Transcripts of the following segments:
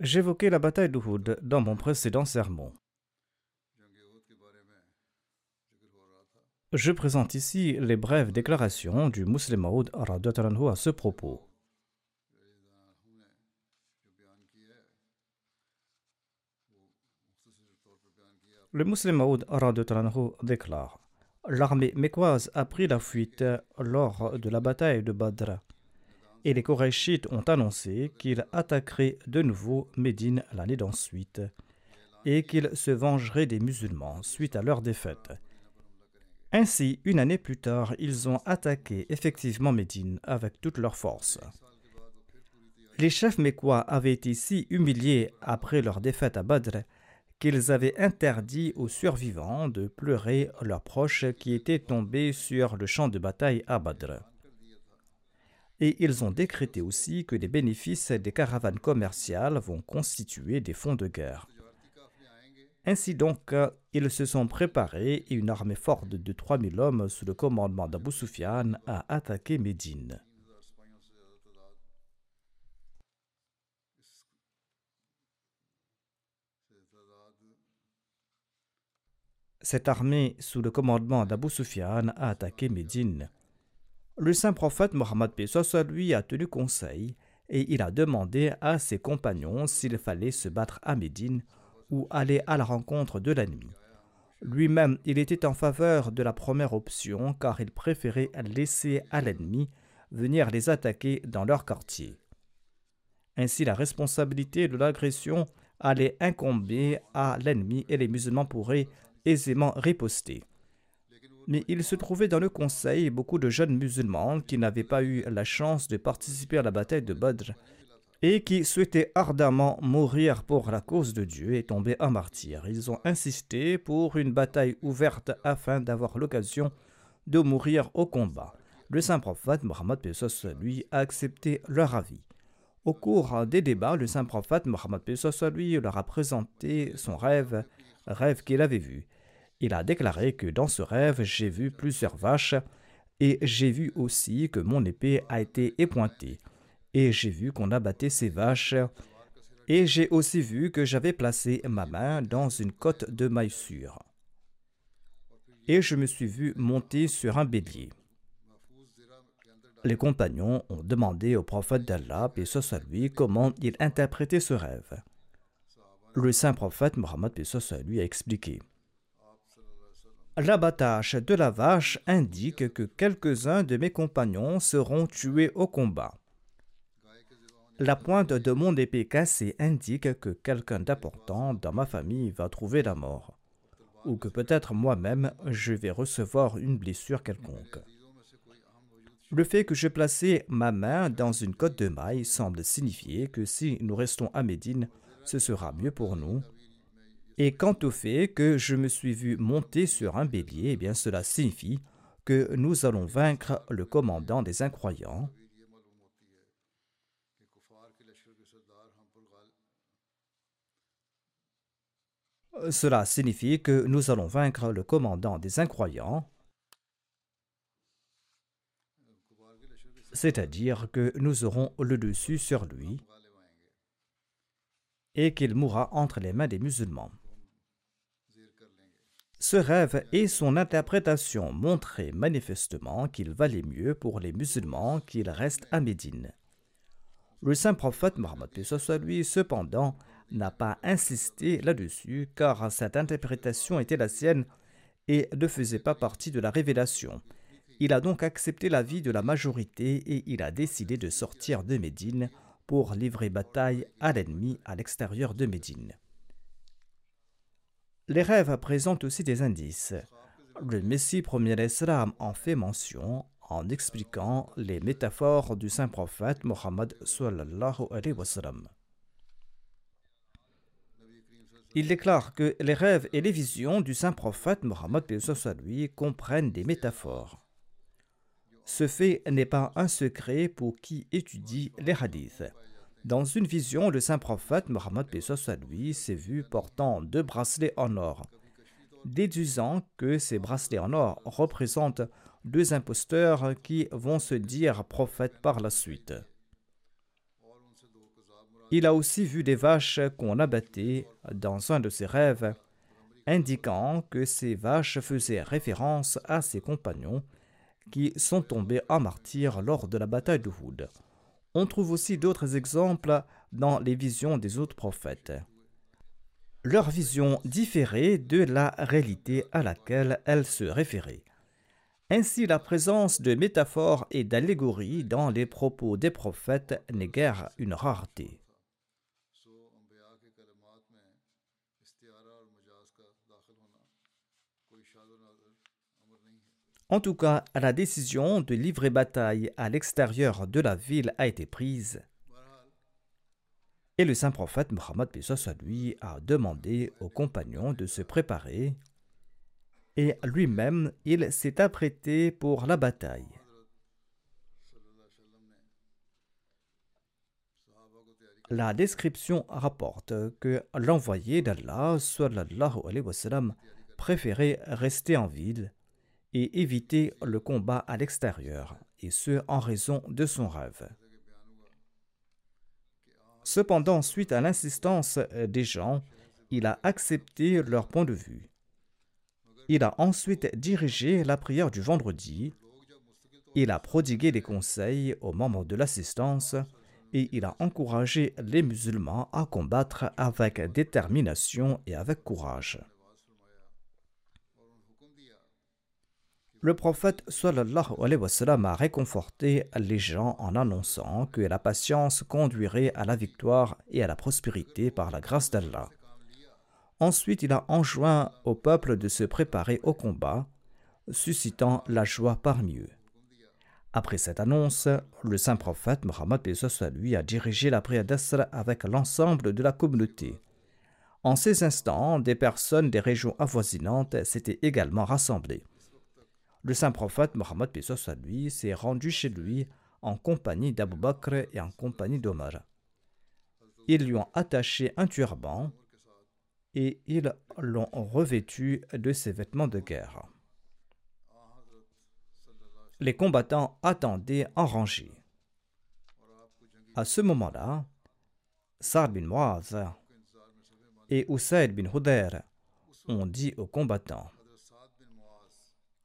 J'évoquais la bataille d'Uhud dans mon précédent sermon. Je présente ici les brèves déclarations du Muslim Maud à ce propos. Le Muslim Maud déclare L'armée mécoise a pris la fuite lors de la bataille de Badr et les Korachites ont annoncé qu'ils attaqueraient de nouveau Médine l'année d'ensuite et qu'ils se vengeraient des musulmans suite à leur défaite. Ainsi, une année plus tard, ils ont attaqué effectivement Médine avec toute leur force. Les chefs mécois avaient été si humiliés après leur défaite à Badr qu'ils avaient interdit aux survivants de pleurer leurs proches qui étaient tombés sur le champ de bataille à Badr. Et ils ont décrété aussi que les bénéfices des caravanes commerciales vont constituer des fonds de guerre. Ainsi donc, ils se sont préparés et une armée forte de 3000 hommes sous le commandement d'Abu Sufyan a attaqué Médine. Cette armée, sous le commandement d'Abu Sufyan, a attaqué Médine. Le saint prophète Mohammed Pesos lui a tenu conseil et il a demandé à ses compagnons s'il fallait se battre à Médine ou aller à la rencontre de l'ennemi. Lui-même, il était en faveur de la première option car il préférait laisser à l'ennemi venir les attaquer dans leur quartier. Ainsi, la responsabilité de l'agression allait incomber à l'ennemi et les musulmans pourraient aisément riposter. Mais il se trouvait dans le conseil beaucoup de jeunes musulmans qui n'avaient pas eu la chance de participer à la bataille de Badr et qui souhaitaient ardemment mourir pour la cause de Dieu et tomber en martyr. Ils ont insisté pour une bataille ouverte afin d'avoir l'occasion de mourir au combat. Le saint prophète Mohammed Pesos lui a accepté leur avis. Au cours des débats, le saint prophète Mohammed Pesos lui leur a présenté son rêve, rêve qu'il avait vu. Il a déclaré que dans ce rêve, j'ai vu plusieurs vaches et j'ai vu aussi que mon épée a été épointée. Et j'ai vu qu'on abattait ces vaches. Et j'ai aussi vu que j'avais placé ma main dans une côte de maïssure. Et je me suis vu monter sur un bélier. Les compagnons ont demandé au prophète d'Allah, et ce soit lui, comment il interprétait ce rêve. Le saint prophète Mohammed lui a expliqué. L'abattage de la vache indique que quelques-uns de mes compagnons seront tués au combat. La pointe de mon épée cassée indique que quelqu'un d'important dans ma famille va trouver la mort, ou que peut-être moi-même je vais recevoir une blessure quelconque. Le fait que j'ai placé ma main dans une côte de maille semble signifier que si nous restons à Médine, ce sera mieux pour nous. Et quant au fait que je me suis vu monter sur un bélier, eh bien cela signifie que nous allons vaincre le commandant des incroyants. Cela signifie que nous allons vaincre le commandant des incroyants, c'est-à-dire que nous aurons le dessus sur lui et qu'il mourra entre les mains des musulmans. Ce rêve et son interprétation montraient manifestement qu'il valait mieux pour les musulmans qu'ils restent à Médine. Le saint prophète Mohammed lui, cependant, n'a pas insisté là-dessus car cette interprétation était la sienne et ne faisait pas partie de la révélation. Il a donc accepté l'avis de la majorité et il a décidé de sortir de Médine pour livrer bataille à l'ennemi à l'extérieur de Médine. Les rêves présentent aussi des indices. Le Messie premier Islam en fait mention en expliquant les métaphores du saint prophète Mohammed Il déclare que les rêves et les visions du saint prophète Mohammed lui comprennent des métaphores. Ce fait n'est pas un secret pour qui étudie les hadiths. Dans une vision, le saint prophète Mohammed lui s'est vu portant deux bracelets en or, déduisant que ces bracelets en or représentent deux imposteurs qui vont se dire prophètes par la suite. Il a aussi vu des vaches qu'on abattait dans un de ses rêves, indiquant que ces vaches faisaient référence à ses compagnons qui sont tombés en martyrs lors de la bataille de Houd. On trouve aussi d'autres exemples dans les visions des autres prophètes. Leur vision différait de la réalité à laquelle elles se référaient. Ainsi, la présence de métaphores et d'allégories dans les propos des prophètes n'est guère une rareté. En tout cas, la décision de livrer bataille à l'extérieur de la ville a été prise. Et le saint prophète Mohammed lui a demandé aux compagnons de se préparer. Et lui-même, il s'est apprêté pour la bataille. La description rapporte que l'envoyé d'Allah préférait rester en ville et éviter le combat à l'extérieur, et ce en raison de son rêve. Cependant, suite à l'insistance des gens, il a accepté leur point de vue. Il a ensuite dirigé la prière du vendredi, il a prodigué des conseils aux membres de l'assistance et il a encouragé les musulmans à combattre avec détermination et avec courage. Le prophète sallallahu alayhi wa sallam, a réconforté les gens en annonçant que la patience conduirait à la victoire et à la prospérité par la grâce d'Allah. Ensuite, il a enjoint au peuple de se préparer au combat, suscitant la joie parmi eux. Après cette annonce, le saint prophète Mohammed lui a dirigé la prière d'Asr avec l'ensemble de la communauté. En ces instants, des personnes des régions avoisinantes s'étaient également rassemblées le saint prophète Mohammed lui s'est rendu chez lui en compagnie d'Abu Bakr et en compagnie d'Omar. Ils lui ont attaché un turban et ils l'ont revêtu de ses vêtements de guerre. Les combattants attendaient en rangée. À ce moment-là, Sar bin Muaz et Usaid bin Hudayr ont dit aux combattants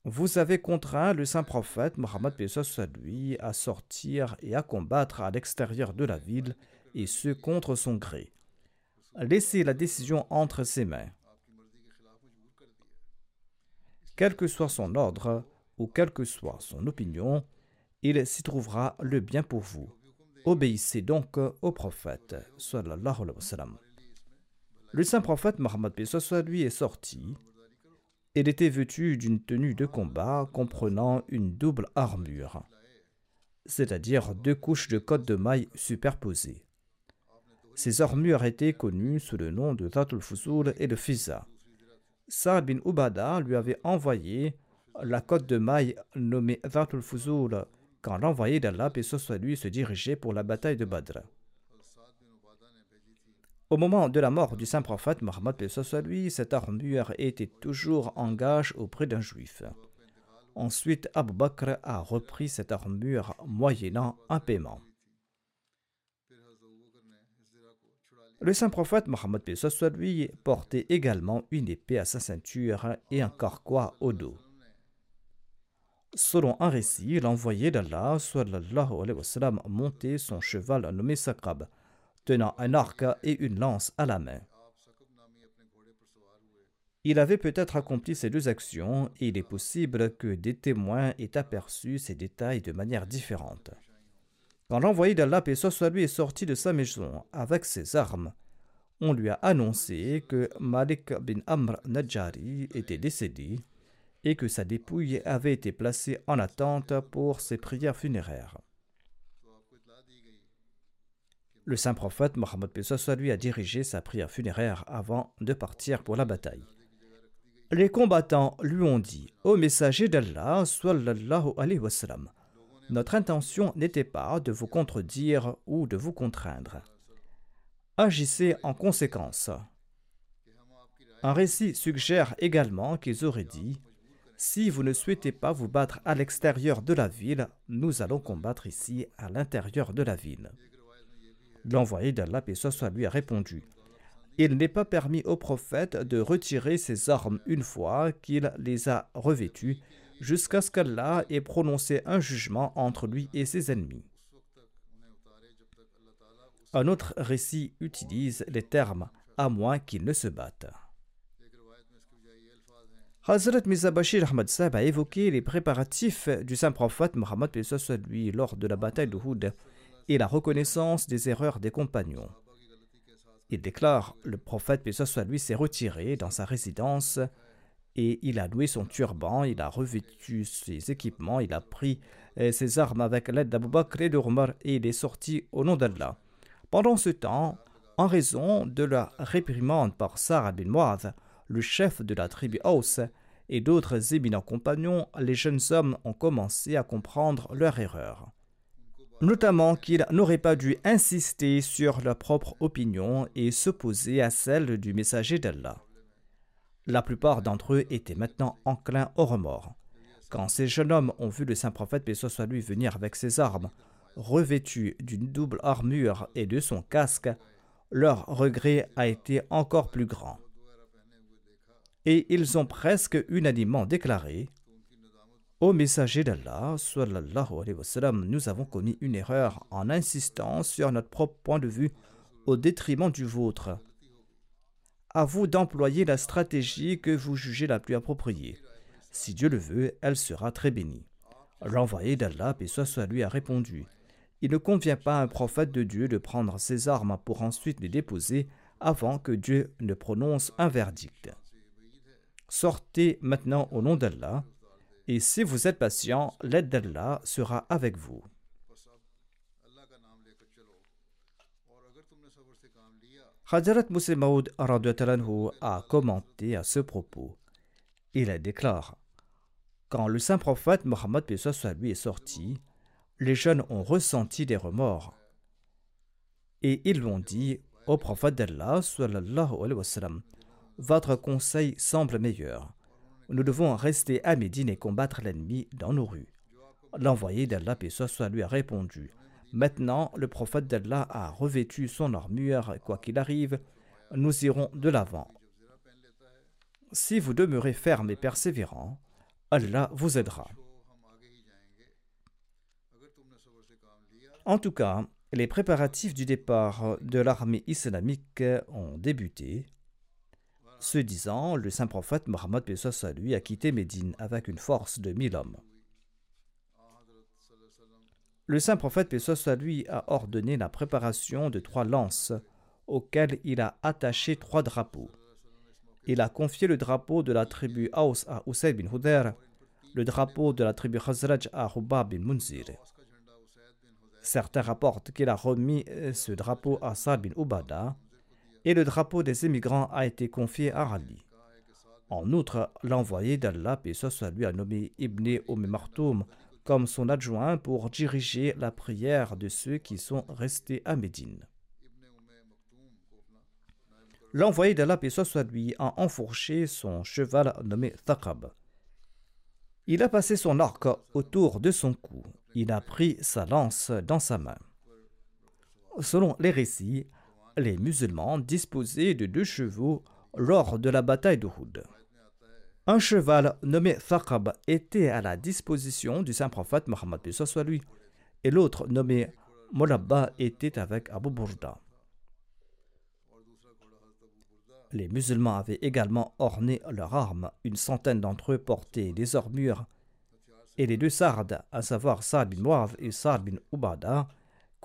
vous avez contraint le saint prophète Mohammed lui à sortir et à combattre à l'extérieur de la ville, et ce contre son gré. Laissez la décision entre ses mains. Quel que soit son ordre ou quelle que soit son opinion, il s'y trouvera le bien pour vous. Obéissez donc au prophète. Le saint prophète Mohammed lui est sorti il était vêtu d'une tenue de combat comprenant une double armure, c'est-à-dire deux couches de côtes de mailles superposées. Ces armures étaient connues sous le nom de Zatul Fuzul et de Fiza. Saad bin Ubada lui avait envoyé la côte de mailles nommée Zatul Fuzul quand l'envoyé d'Allah et soit lui se dirigeait pour la bataille de Badr. Au moment de la mort du saint prophète Mohammed lui, cette armure était toujours en gage auprès d'un juif. Ensuite, Abu Bakr a repris cette armure moyennant un paiement. Le saint prophète Mohammed lui portait également une épée à sa ceinture et un carquois au dos. Selon un récit, l'envoyé d'Allah montait son cheval nommé Sakrab, tenant un arc et une lance à la main. Il avait peut-être accompli ces deux actions et il est possible que des témoins aient aperçu ces détails de manière différente. Quand l'envoyé d'Allah, et soit lui, est sorti de sa maison avec ses armes, on lui a annoncé que Malik bin Amr Najari était décédé et que sa dépouille avait été placée en attente pour ses prières funéraires. Le saint prophète Mohammed lui a dirigé sa prière funéraire avant de partir pour la bataille. Les combattants lui ont dit Ô messager d'Allah, alayhi wa sallam, notre intention n'était pas de vous contredire ou de vous contraindre. Agissez en conséquence. Un récit suggère également qu'ils auraient dit Si vous ne souhaitez pas vous battre à l'extérieur de la ville, nous allons combattre ici à l'intérieur de la ville. L'envoyé d'Allah, et lui, a répondu il n'est pas permis au prophète de retirer ses armes une fois qu'il les a revêtues, jusqu'à ce qu'Allah ait prononcé un jugement entre lui et ses ennemis. Un autre récit utilise les termes à moins qu'il ne se batte. Hazrat Mizabashir Ahmad Sab a évoqué les préparatifs du saint prophète Mohammed lui lors de la bataille de Houd et la reconnaissance des erreurs des compagnons. Il déclare Le prophète, paix soit lui, s'est retiré dans sa résidence et il a loué son turban, il a revêtu ses équipements, il a pris euh, ses armes avec l'aide d'Abu Bakr et de et il est sorti au nom d'Allah. Pendant ce temps, en raison de la réprimande par Sarah bin Mu'adh, le chef de la tribu Aus, et d'autres éminents compagnons, les jeunes hommes ont commencé à comprendre leur erreur notamment qu'ils n'auraient pas dû insister sur leur propre opinion et s'opposer à celle du messager d'Allah. La plupart d'entre eux étaient maintenant enclins au remords. Quand ces jeunes hommes ont vu le saint prophète, paix soit lui, venir avec ses armes, revêtu d'une double armure et de son casque, leur regret a été encore plus grand. Et ils ont presque unanimement déclaré Ô messager d'Allah, nous avons commis une erreur en insistant sur notre propre point de vue au détriment du vôtre. À vous d'employer la stratégie que vous jugez la plus appropriée. Si Dieu le veut, elle sera très bénie. L'envoyé d'Allah, et soit lui, a répondu Il ne convient pas à un prophète de Dieu de prendre ses armes pour ensuite les déposer avant que Dieu ne prononce un verdict. Sortez maintenant au nom d'Allah et si vous êtes patient, l'aide d'Allah sera avec vous. Hadjarat Muslim Maud a commenté à ce propos. Il déclare Quand le saint prophète Mohammed lui est sorti, les jeunes ont ressenti des remords. Et ils l'ont dit au prophète d'Allah, votre conseil semble meilleur nous devons rester à Médine et combattre l'ennemi dans nos rues. L'envoyé d'Allah, paix soit lui, a répondu Maintenant, le prophète d'Allah a revêtu son armure, quoi qu'il arrive, nous irons de l'avant. Si vous demeurez ferme et persévérant, Allah vous aidera. En tout cas, les préparatifs du départ de l'armée islamique ont débuté ce disant, le saint prophète Mohammed lui a quitté Médine avec une force de mille hommes. Le saint prophète lui a ordonné la préparation de trois lances auxquelles il a attaché trois drapeaux. Il a confié le drapeau de la tribu Aus à Usayd bin Hudair, le drapeau de la tribu Khazraj à Hubab bin Munzir. Certains rapportent qu'il a remis ce drapeau à Sa'd bin Ubada, et le drapeau des émigrants a été confié à Ali. En outre, l'envoyé d'Allah, et lui, a nommé Ibn Umm Martoum comme son adjoint pour diriger la prière de ceux qui sont restés à Médine. l'envoyé d'Allah et lui a enfourché son cheval nommé Thaqab. Il a passé son arc autour de son cou. Il a pris sa lance dans sa main. Selon les récits, les musulmans disposaient de deux chevaux lors de la bataille d'Uhud. Un cheval nommé Thaqab était à la disposition du saint prophète Mohammed lui, et l'autre nommé Molabba était avec Abu Burda. Les musulmans avaient également orné leurs armes. Une centaine d'entre eux portaient des armures. Et les deux sardes, à savoir Saad bin Muav et Saad bin Ubada,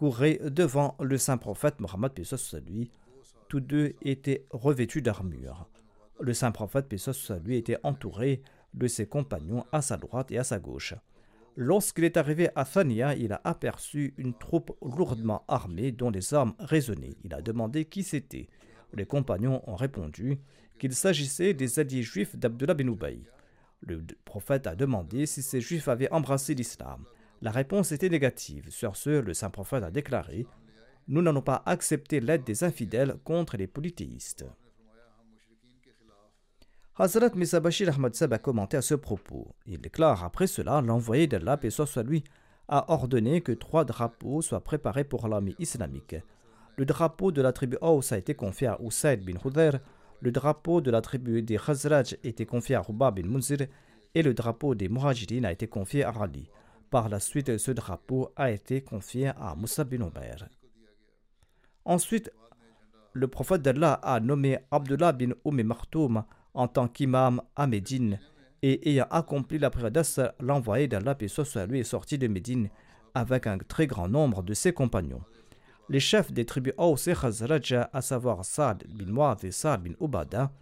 couraient devant le saint prophète Mohammed lui. Tous deux étaient revêtus d'armures. Le saint prophète lui était entouré de ses compagnons à sa droite et à sa gauche. Lorsqu'il est arrivé à Thania, il a aperçu une troupe lourdement armée dont les armes résonnaient. Il a demandé qui c'était. Les compagnons ont répondu qu'il s'agissait des alliés juifs d'Abdullah bin. Le prophète a demandé si ces juifs avaient embrassé l'islam. La réponse était négative. Sur ce, le saint prophète a déclaré Nous n'allons pas accepter l'aide des infidèles contre les polythéistes. Hazrat Misa Ahmad Seb a commenté à ce propos. Il déclare après cela L'envoyé d'Allah, et soit lui, a ordonné que trois drapeaux soient préparés pour l'armée islamique. Le drapeau de la tribu Aus a été confié à Usaid bin Hudayr, le drapeau de la tribu des Khazraj a été confié à Ruba bin Munzir et le drapeau des Muhajirin a été confié à Ali. Par la suite, ce drapeau a été confié à Moussa bin Omer. Ensuite, le prophète d'Allah a nommé Abdullah bin Umm Martoum en tant qu'imam à Médine et ayant accompli la prière d'Assar, l'envoyé d'Allah et soit lui est sorti de Médine avec un très grand nombre de ses compagnons. Les chefs des tribus Aous et à savoir Saad bin Muad et Saad bin Ubada,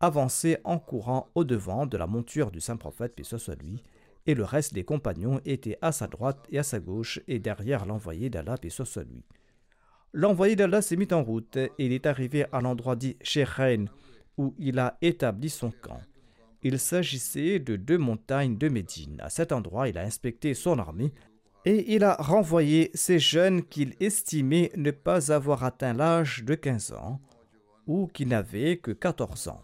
avançaient en courant au-devant de la monture du saint prophète, puis soit et le reste des compagnons étaient à sa droite et à sa gauche et derrière l'envoyé d'Allah, puis soit lui. L'envoyé d'Allah s'est mis en route et il est arrivé à l'endroit dit Sheikhain, où il a établi son camp. Il s'agissait de deux montagnes de Médine. À cet endroit, il a inspecté son armée et il a renvoyé ces jeunes qu'il estimait ne pas avoir atteint l'âge de 15 ans ou qui n'avaient que 14 ans.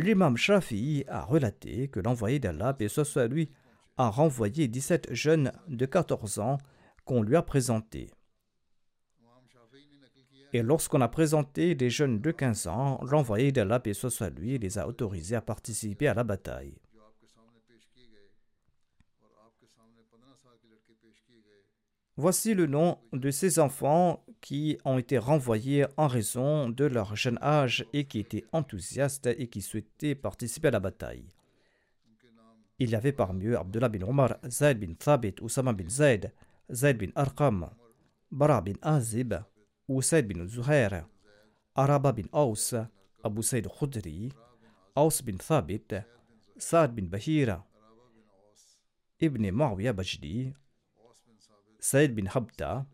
L'imam Shafi'i a relaté que l'envoyé d'Allah, et lui, a renvoyé 17 jeunes de 14 ans qu'on lui a présentés. Et lorsqu'on a présenté des jeunes de 15 ans, l'envoyé d'Allah, et lui, les a autorisés à participer à la bataille. Voici le nom de ces enfants qui ont été renvoyés en raison de leur jeune âge et qui étaient enthousiastes et qui souhaitaient participer à la bataille. Il y avait parmi eux Abdullah bin Omar, Zaid bin Thabit, Oussama bin Zaid, Zaid bin Arqam, Bara bin Azib, Usaid bin Zuhair, Araba bin Aus, Abu Said Khudri, Aus bin Thabit, Saad bin Bahira, Ibn Muawiyah Bajdi, Saïd bin Habda.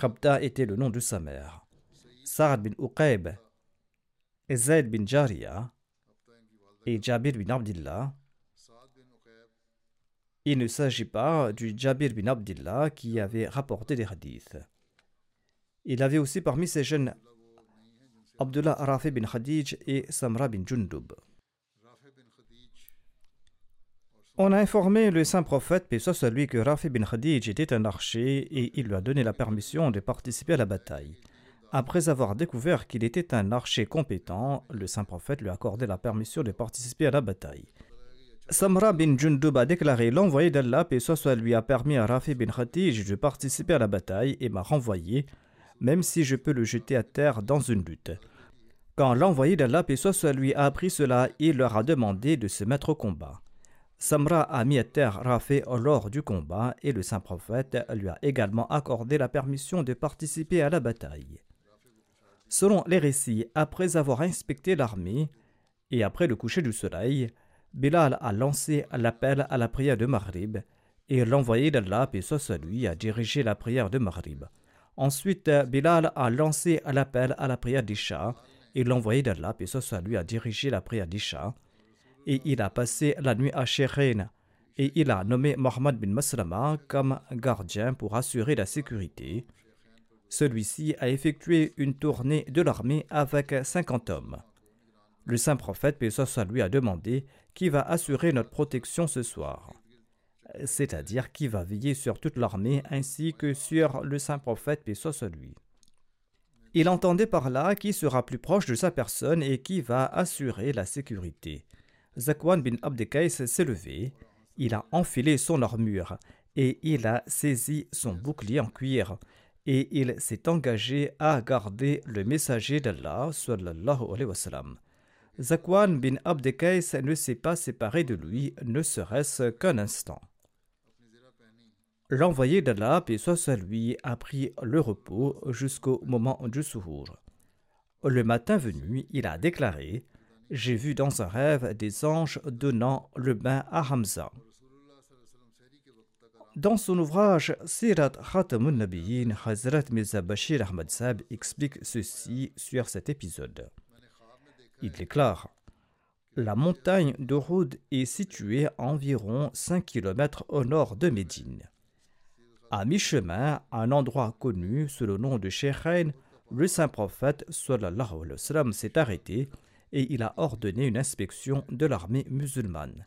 Habda était le nom de sa mère. Saad bin Uqayb et Zayd bin Jariya et Jabir bin Abdillah. Il ne s'agit pas du Jabir bin Abdillah qui avait rapporté des hadiths. Il avait aussi parmi ses jeunes Abdullah Rafi bin Khadij et Samra bin Jundub. On a informé le saint prophète, puis soit lui, que Rafi bin Khadij était un archer et il lui a donné la permission de participer à la bataille. Après avoir découvert qu'il était un archer compétent, le saint prophète lui a accordé la permission de participer à la bataille. Samra bin Jundub a déclaré L'envoyé d'Allah, et soit lui, a permis à Rafi bin Khadij de participer à la bataille et m'a renvoyé, même si je peux le jeter à terre dans une lutte. Quand l'envoyé d'Allah, et soit lui, a appris cela, il leur a demandé de se mettre au combat. Samra a mis à terre Rafé lors du combat et le saint prophète lui a également accordé la permission de participer à la bataille. Selon les récits, après avoir inspecté l'armée et après le coucher du soleil, Bilal a lancé l'appel à la prière de Maghrib et l'envoyé d'Allah, soit lui, a dirigé la prière de Maghrib. Ensuite, Bilal a lancé l'appel à la prière d'Isha et l'envoyé d'Allah, soit lui, a dirigé la prière d'Isha et il a passé la nuit à Sheikhain et il a nommé Mohammed bin Maslama comme gardien pour assurer la sécurité. Celui-ci a effectué une tournée de l'armée avec 50 hommes. Le saint prophète, paix lui, a demandé qui va assurer notre protection ce soir c'est-à-dire qui va veiller sur toute l'armée ainsi que sur le saint prophète, soit lui. Il entendait par là qui sera plus proche de sa personne et qui va assurer la sécurité. Zakwan bin Abdekais s'est levé, il a enfilé son armure et il a saisi son bouclier en cuir et il s'est engagé à garder le messager d'Allah sallallahu alayhi wa sallam. Zakwan bin Abdekais ne s'est pas séparé de lui, ne serait-ce qu'un instant. L'envoyé d'Allah, paix soit lui, a pris le repos jusqu'au moment du suhour. Le matin venu, il a déclaré J'ai vu dans un rêve des anges donnant le bain à Hamza. Dans son ouvrage Sirat Khatamun Nabiyin, Hazrat Mirza Bashir Ahmad Sab explique ceci sur cet épisode. Il déclare La montagne d'Oroud est située à environ 5 km au nord de Médine. À mi-chemin, un endroit connu sous le nom de Sheikhain, le saint prophète s'est arrêté et il a ordonné une inspection de l'armée musulmane.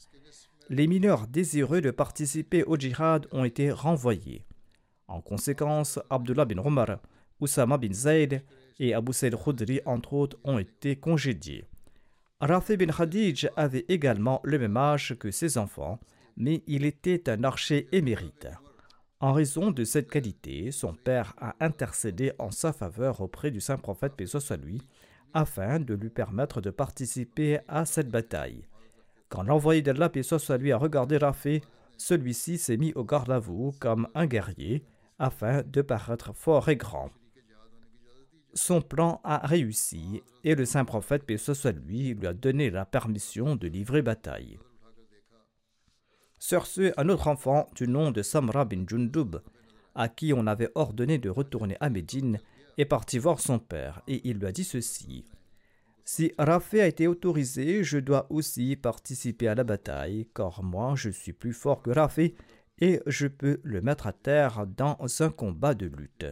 Les mineurs désireux de participer au djihad ont été renvoyés. En conséquence, Abdullah bin Omar, Oussama bin Zayd et Abu Said Khudri, entre autres, ont été congédiés. Rafi bin Khadij avait également le même âge que ses enfants, mais il était un archer émérite. En raison de cette qualité, son père a intercédé en sa faveur auprès du saint prophète paix soit lui, afin de lui permettre de participer à cette bataille. Quand l'envoyé d'Allah soit lui a regardé Rafé, celui-ci s'est mis au garde à vous comme un guerrier, afin de paraître fort et grand. Son plan a réussi et le saint prophète soit lui lui a donné la permission de livrer bataille. Sur ce, un autre enfant du nom de Samra bin Jundub, à qui on avait ordonné de retourner à Médine, est parti voir son père et il lui a dit ceci. Si Rafé a été autorisé, je dois aussi participer à la bataille, car moi je suis plus fort que Rafé et je peux le mettre à terre dans un combat de lutte.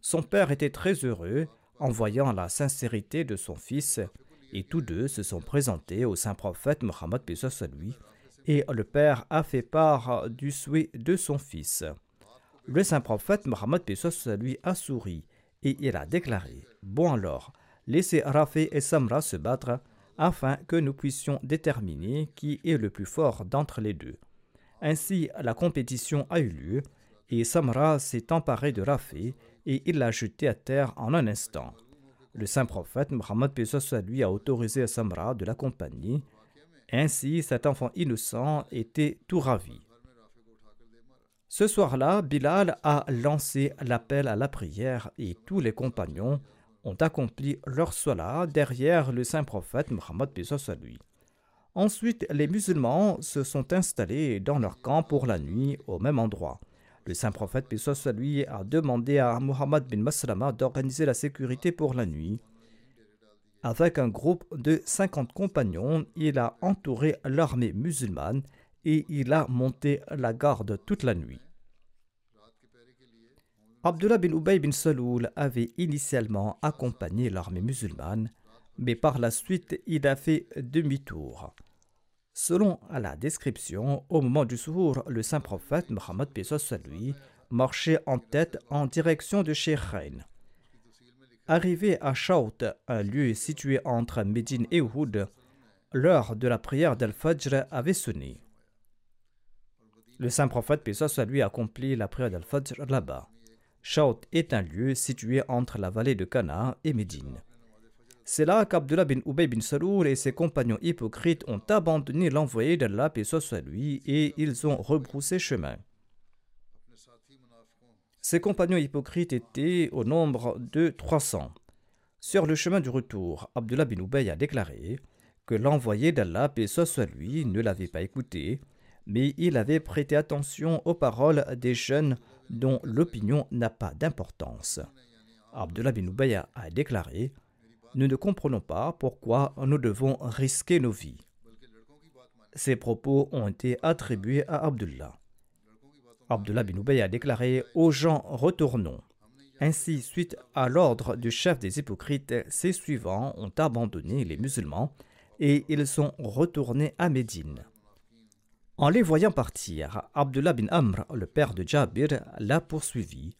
Son père était très heureux en voyant la sincérité de son fils, et tous deux se sont présentés au saint prophète Mohammed lui et le père a fait part du souhait de son fils. Le saint prophète Mohammed lui a souri et il a déclaré Bon alors, laissez Rafé et Samra se battre afin que nous puissions déterminer qui est le plus fort d'entre les deux. Ainsi, la compétition a eu lieu et Samra s'est emparé de Rafé et il l'a jeté à terre en un instant. Le saint prophète Mohammed lui a autorisé Samra de l'accompagner ainsi, cet enfant innocent était tout ravi. Ce soir-là, Bilal a lancé l'appel à la prière et tous les compagnons ont accompli leur salat derrière le saint prophète Mohammed lui. Ensuite, les musulmans se sont installés dans leur camp pour la nuit au même endroit. Le saint prophète lui a demandé à Muhammad bin Maslama d'organiser la sécurité pour la nuit avec un groupe de 50 compagnons, il a entouré l'armée musulmane et il a monté la garde toute la nuit. Abdullah bin Ubay bin Saloul avait initialement accompagné l'armée musulmane, mais par la suite il a fait demi-tour. Selon la description, au moment du sour, le saint prophète Mohammed lui marchait en tête en direction de Sheikhain. Arrivé à Shaut, un lieu situé entre Médine et Uhud, l'heure de la prière d'Al-Fajr avait sonné. Le saint prophète Pessoa soit lui accomplit la prière d'Al-Fajr là-bas. Shaut est un lieu situé entre la vallée de Cana et Médine. C'est là qu'Abdullah bin Ubay bin Salour et ses compagnons hypocrites ont abandonné l'envoyé d'Allah, paix soit lui, et ils ont rebroussé chemin. Ses compagnons hypocrites étaient au nombre de 300. Sur le chemin du retour, Abdullah bin Ubay a déclaré que l'envoyé d'Allah, paix soit lui, ne l'avait pas écouté, mais il avait prêté attention aux paroles des jeunes dont l'opinion n'a pas d'importance. Abdullah bin Ubay a déclaré Nous ne comprenons pas pourquoi nous devons risquer nos vies. Ces propos ont été attribués à Abdullah. Abdullah bin Ubay a déclaré aux gens Retournons. Ainsi, suite à l'ordre du chef des hypocrites, ses suivants ont abandonné les musulmans et ils sont retournés à Médine. En les voyant partir, Abdullah bin Amr, le père de Jabir, l'a poursuivi.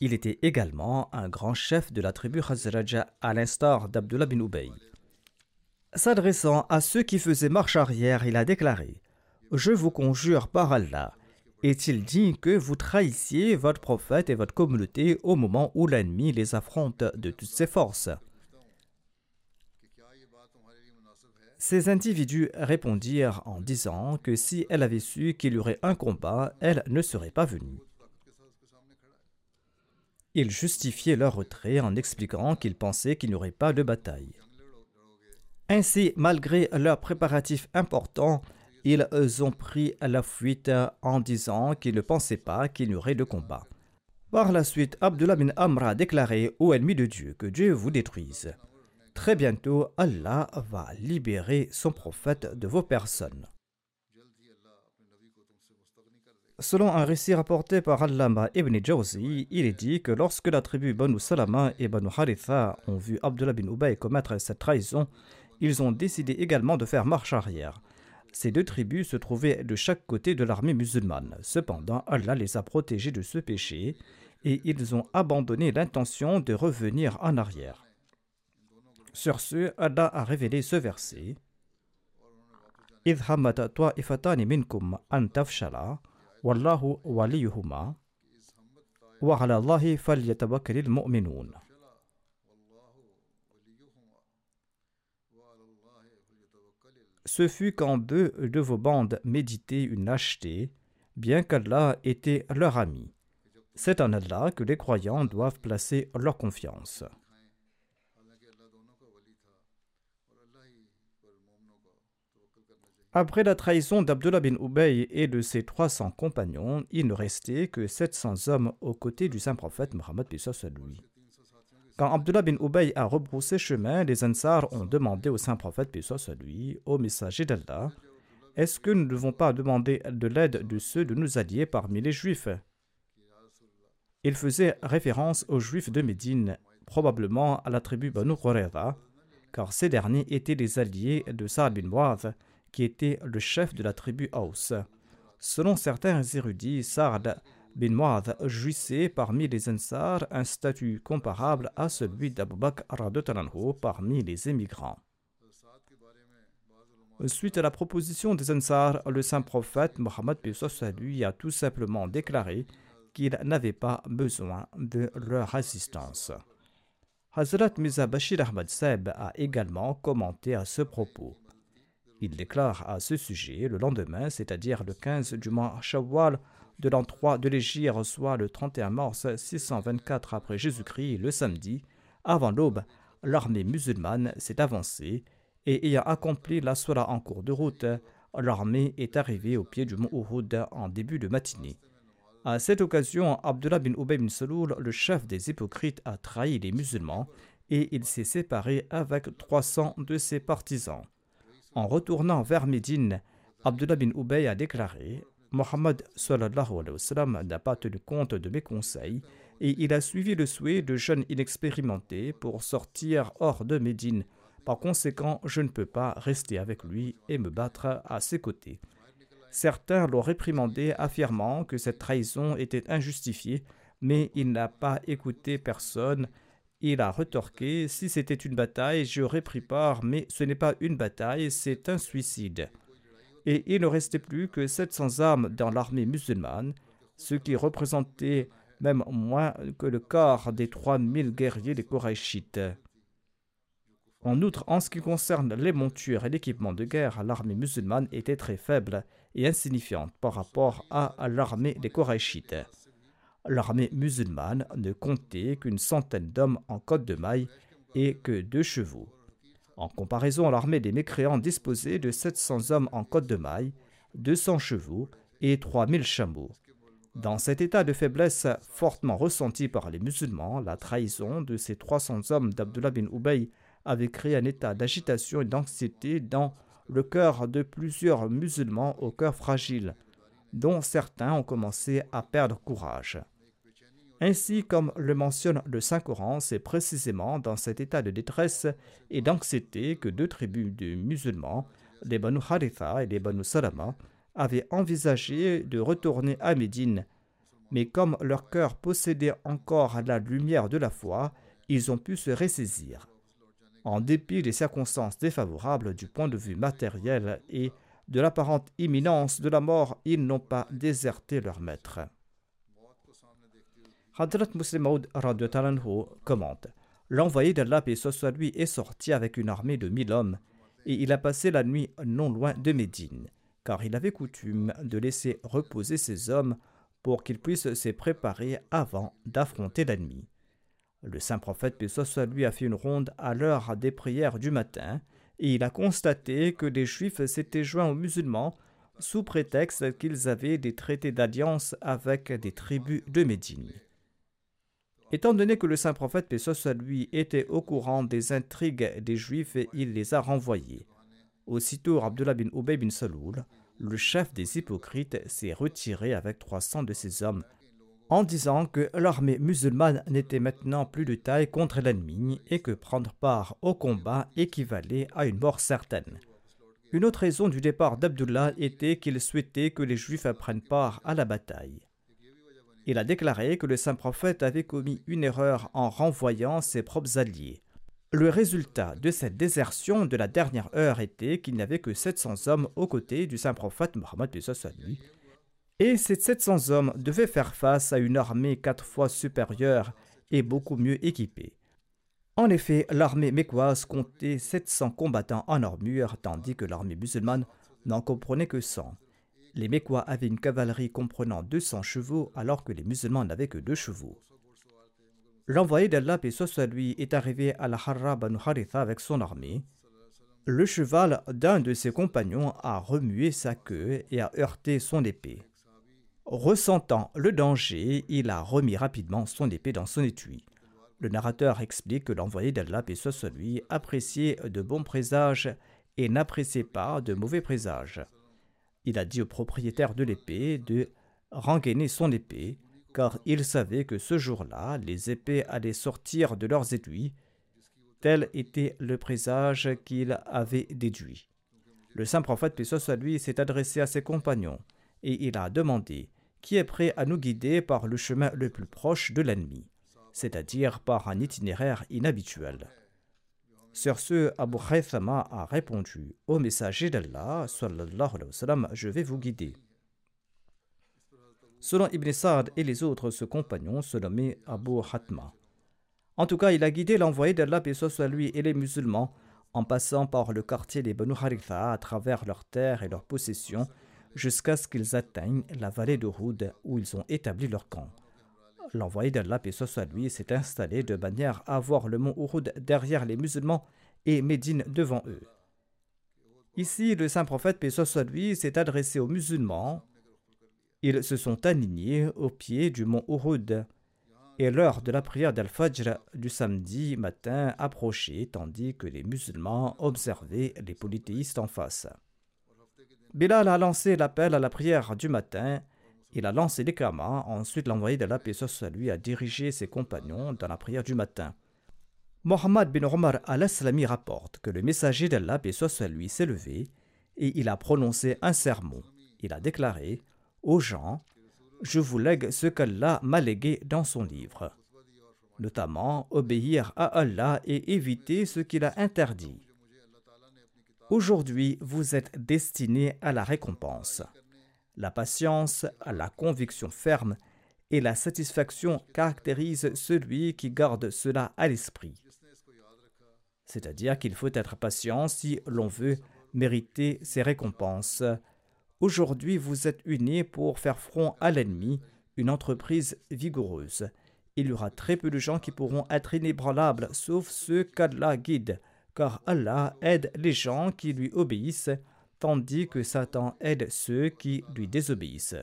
Il était également un grand chef de la tribu Khazraj, à l'instar d'Abdullah bin Ubay. S'adressant à ceux qui faisaient marche arrière, il a déclaré Je vous conjure par Allah, est-il dit que vous trahissiez votre prophète et votre communauté au moment où l'ennemi les affronte de toutes ses forces? Ces individus répondirent en disant que si elle avait su qu'il y aurait un combat, elle ne serait pas venue. Ils justifiaient leur retrait en expliquant qu'ils pensaient qu'il n'y aurait pas de bataille. Ainsi, malgré leurs préparatifs importants, ils ont pris la fuite en disant qu'ils ne pensaient pas qu'il y aurait de combat. Par la suite, Abdullah bin Amr a déclaré aux ennemis de Dieu que Dieu vous détruise. Très bientôt, Allah va libérer son prophète de vos personnes. Selon un récit rapporté par Allama ibn Jawzi, il est dit que lorsque la tribu Banu Salama et Banu Haritha ont vu Abdullah bin Ubay commettre cette trahison, ils ont décidé également de faire marche arrière. Ces deux tribus se trouvaient de chaque côté de l'armée musulmane. Cependant, Allah les a protégés de ce péché et ils ont abandonné l'intention de revenir en arrière. Sur ce, Allah a révélé ce verset. Ce fut quand deux de vos bandes méditaient une lâcheté, bien qu'Allah était leur ami. C'est en Allah que les croyants doivent placer leur confiance. Après la trahison d'Abdullah bin Ubay et de ses 300 compagnons, il ne restait que 700 hommes aux côtés du saint prophète Mohammed lui. Quand Abdullah bin Ubay a rebroussé chemin, les Ansar ont demandé au saint prophète lui, au messager d'Allah, est-ce que nous ne devons pas demander de l'aide de ceux de nos alliés parmi les Juifs? Il faisait référence aux Juifs de Médine, probablement à la tribu Banu Qurayza, car ces derniers étaient les alliés de Saad bin Mu'adh, qui était le chef de la tribu Aus. Selon certains érudits, Sard bin Mu'adh jouissait parmi les Ansar un statut comparable à celui d'Abu Bakr parmi les émigrants. Suite à la proposition des Ansar, le saint prophète Mohammed lui a tout simplement déclaré qu'il n'avait pas besoin de leur assistance. Hazrat Mirza Bashir Ahmad Seb a également commenté à ce propos. Il déclare à ce sujet le lendemain, c'est-à-dire le 15 du mois Shawwal de l'an 3 de l'Égypte, soit le 31 mars 624 après Jésus-Christ, le samedi, avant l'aube, l'armée musulmane s'est avancée et ayant accompli la sola en cours de route, l'armée est arrivée au pied du mont Uhud en début de matinée. À cette occasion, Abdullah bin Ubay bin Saloul, le chef des hypocrites, a trahi les musulmans et il s'est séparé avec 300 de ses partisans. En retournant vers Médine, Abdullah bin Ubay a déclaré Mohammed n'a pas tenu compte de mes conseils et il a suivi le souhait de jeunes inexpérimentés pour sortir hors de Médine. Par conséquent, je ne peux pas rester avec lui et me battre à ses côtés. Certains l'ont réprimandé, affirmant que cette trahison était injustifiée, mais il n'a pas écouté personne il a retorqué Si c'était une bataille, j'aurais pris part, mais ce n'est pas une bataille, c'est un suicide. Et il ne restait plus que 700 âmes dans l'armée musulmane, ce qui représentait même moins que le quart des 3000 guerriers des Korachites. En outre, en ce qui concerne les montures et l'équipement de guerre, l'armée musulmane était très faible et insignifiante par rapport à l'armée des Korachites l'armée musulmane ne comptait qu'une centaine d'hommes en côte de maille et que deux chevaux. En comparaison, l'armée des mécréants disposait de 700 hommes en côte de maille, 200 chevaux et 3000 chameaux. Dans cet état de faiblesse fortement ressenti par les musulmans, la trahison de ces 300 hommes d'Abdullah bin Ubay avait créé un état d'agitation et d'anxiété dans le cœur de plusieurs musulmans au cœur fragile, dont certains ont commencé à perdre courage. Ainsi, comme le mentionne le Saint-Coran, c'est précisément dans cet état de détresse et d'anxiété que deux tribus de musulmans, les Banu Haritha et les Banu Salama, avaient envisagé de retourner à Médine. Mais comme leur cœur possédait encore la lumière de la foi, ils ont pu se ressaisir. En dépit des circonstances défavorables du point de vue matériel et de l'apparente imminence de la mort, ils n'ont pas déserté leur maître. Hadrat Muslim Maud commente L'envoyé d'Allah, paix lui, est sorti avec une armée de mille hommes, et il a passé la nuit non loin de Médine, car il avait coutume de laisser reposer ses hommes pour qu'ils puissent se préparer avant d'affronter l'ennemi. Le saint prophète, paix lui, a fait une ronde à l'heure des prières du matin, et il a constaté que les Juifs s'étaient joints aux musulmans sous prétexte qu'ils avaient des traités d'alliance avec des tribus de Médine. Étant donné que le saint prophète, soit lui, était au courant des intrigues des Juifs, il les a renvoyés. Aussitôt, Abdullah bin Ubay bin Saloul, le chef des hypocrites, s'est retiré avec 300 de ses hommes, en disant que l'armée musulmane n'était maintenant plus de taille contre l'ennemi et que prendre part au combat équivalait à une mort certaine. Une autre raison du départ d'Abdullah était qu'il souhaitait que les Juifs prennent part à la bataille. Il a déclaré que le saint prophète avait commis une erreur en renvoyant ses propres alliés. Le résultat de cette désertion de la dernière heure était qu'il n'y avait que 700 hommes aux côtés du saint prophète Mohammed lui, et ces 700 hommes devaient faire face à une armée quatre fois supérieure et beaucoup mieux équipée. En effet, l'armée mécoise comptait 700 combattants en armure, tandis que l'armée musulmane n'en comprenait que 100. Les Mécois avaient une cavalerie comprenant 200 chevaux alors que les musulmans n'avaient que deux chevaux. L'envoyé d'Allah, et soit lui, est arrivé à la Harra Banu Haritha avec son armée. Le cheval d'un de ses compagnons a remué sa queue et a heurté son épée. Ressentant le danger, il a remis rapidement son épée dans son étui. Le narrateur explique que l'envoyé d'Allah, et soit lui, appréciait de bons présages et n'appréciait pas de mauvais présages il a dit au propriétaire de l'épée de rengainer son épée, car il savait que ce jour-là, les épées allaient sortir de leurs aiguilles. Tel était le présage qu'il avait déduit. Le saint prophète, paix soit lui, s'est adressé à ses compagnons et il a demandé Qui est prêt à nous guider par le chemin le plus proche de l'ennemi, c'est-à-dire par un itinéraire inhabituel sur ce, Abu Haythama a répondu Au messager d'Allah, je vais vous guider. Selon Ibn Sa'd et les autres, ce compagnon se nommait Abu Hatma. En tout cas, il a guidé l'envoyé d'Allah, et soit lui et les musulmans, en passant par le quartier des Banu Haritha à travers leurs terres et leurs possessions, jusqu'à ce qu'ils atteignent la vallée de Houd où ils ont établi leur camp l'envoyé d'Allah, et soit lui, s'est installé de manière à voir le mont Uhud derrière les musulmans et Médine devant eux. Ici, le saint prophète, paix soit s'est adressé aux musulmans. Ils se sont alignés au pied du mont Uhud. Et l'heure de la prière d'Al-Fajr du samedi matin approchait, tandis que les musulmans observaient les polythéistes en face. Bilal a lancé l'appel à la prière du matin il a lancé les kamas, ensuite l'envoyé de la paix soit lui a dirigé ses compagnons dans la prière du matin. Mohammed bin Omar al-Aslami rapporte que le messager d'Allah, paix soit lui, s'est levé et il a prononcé un sermon. Il a déclaré aux gens Je vous lègue ce qu'Allah m'a légué dans son livre, notamment obéir à Allah et éviter ce qu'il a interdit. Aujourd'hui, vous êtes destinés à la récompense. La patience, la conviction ferme et la satisfaction caractérisent celui qui garde cela à l'esprit. C'est-à-dire qu'il faut être patient si l'on veut mériter ses récompenses. Aujourd'hui, vous êtes unis pour faire front à l'ennemi, une entreprise vigoureuse. Il y aura très peu de gens qui pourront être inébranlables, sauf ceux qu'Allah guide, car Allah aide les gens qui lui obéissent tandis que Satan aide ceux qui lui désobéissent.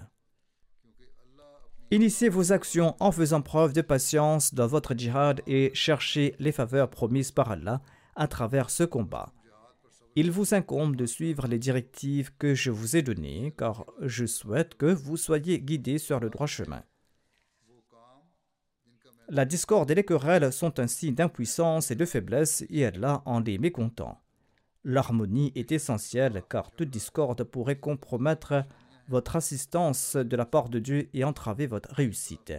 Initiez vos actions en faisant preuve de patience dans votre djihad et cherchez les faveurs promises par Allah à travers ce combat. Il vous incombe de suivre les directives que je vous ai données car je souhaite que vous soyez guidés sur le droit chemin. La discorde et les querelles sont un signe d'impuissance et de faiblesse et Allah en est mécontent. L'harmonie est essentielle car toute discorde pourrait compromettre votre assistance de la part de Dieu et entraver votre réussite.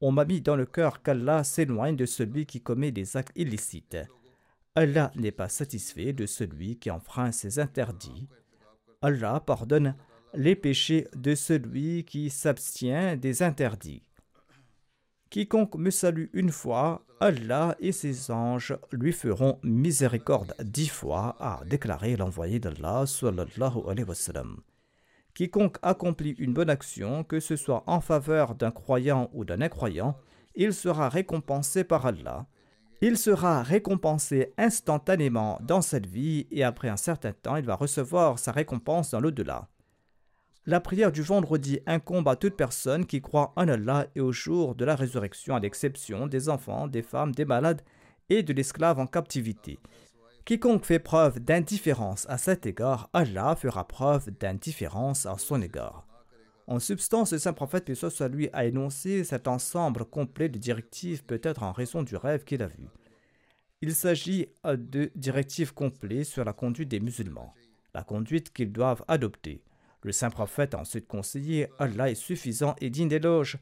On m'a mis dans le cœur qu'Allah s'éloigne de celui qui commet des actes illicites. Allah n'est pas satisfait de celui qui enfreint ses interdits. Allah pardonne les péchés de celui qui s'abstient des interdits. Quiconque me salue une fois, Allah et ses anges lui feront miséricorde dix fois, a déclaré l'envoyé d'Allah sallallahu alayhi wa. Quiconque accomplit une bonne action, que ce soit en faveur d'un croyant ou d'un incroyant, il sera récompensé par Allah. Il sera récompensé instantanément dans cette vie et après un certain temps, il va recevoir sa récompense dans l'au-delà. La prière du vendredi incombe à toute personne qui croit en Allah et au jour de la résurrection, à l'exception des enfants, des femmes, des malades et de l'esclave en captivité. Quiconque fait preuve d'indifférence à cet égard, Allah fera preuve d'indifférence à son égard. En substance, le saint prophète, soit lui, a énoncé cet ensemble complet de directives, peut-être en raison du rêve qu'il a vu. Il s'agit de directives complètes sur la conduite des musulmans, la conduite qu'ils doivent adopter. Le saint prophète a ensuite conseillé Allah est suffisant et digne d'éloge.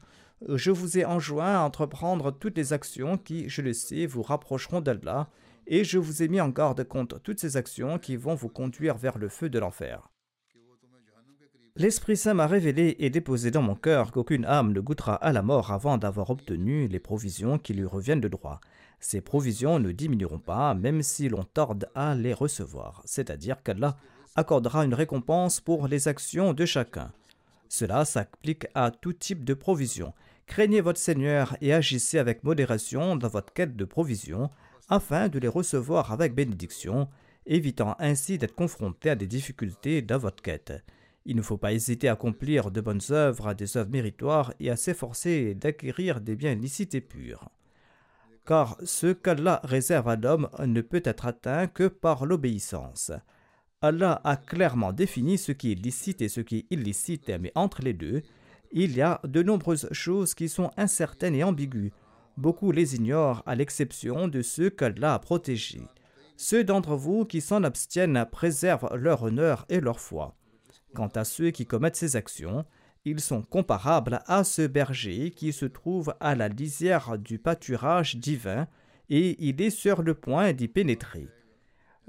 Je vous ai enjoint à entreprendre toutes les actions qui, je le sais, vous rapprocheront d'Allah et je vous ai mis en garde contre toutes ces actions qui vont vous conduire vers le feu de l'enfer. L'Esprit Saint m'a révélé et déposé dans mon cœur qu'aucune âme ne goûtera à la mort avant d'avoir obtenu les provisions qui lui reviennent de droit. Ces provisions ne diminueront pas même si l'on tarde à les recevoir, c'est-à-dire qu'Allah accordera une récompense pour les actions de chacun. Cela s'applique à tout type de provisions. Craignez votre Seigneur et agissez avec modération dans votre quête de provisions afin de les recevoir avec bénédiction, évitant ainsi d'être confronté à des difficultés dans votre quête. Il ne faut pas hésiter à accomplir de bonnes œuvres, des œuvres méritoires et à s'efforcer d'acquérir des biens licites et purs. Car ce qu'Allah réserve à l'homme ne peut être atteint que par l'obéissance. Allah a clairement défini ce qui est licite et ce qui est illicite, mais entre les deux, il y a de nombreuses choses qui sont incertaines et ambiguës. Beaucoup les ignorent à l'exception de ceux qu'Allah a protégés. Ceux d'entre vous qui s'en abstiennent préservent leur honneur et leur foi. Quant à ceux qui commettent ces actions, ils sont comparables à ce berger qui se trouve à la lisière du pâturage divin et il est sur le point d'y pénétrer.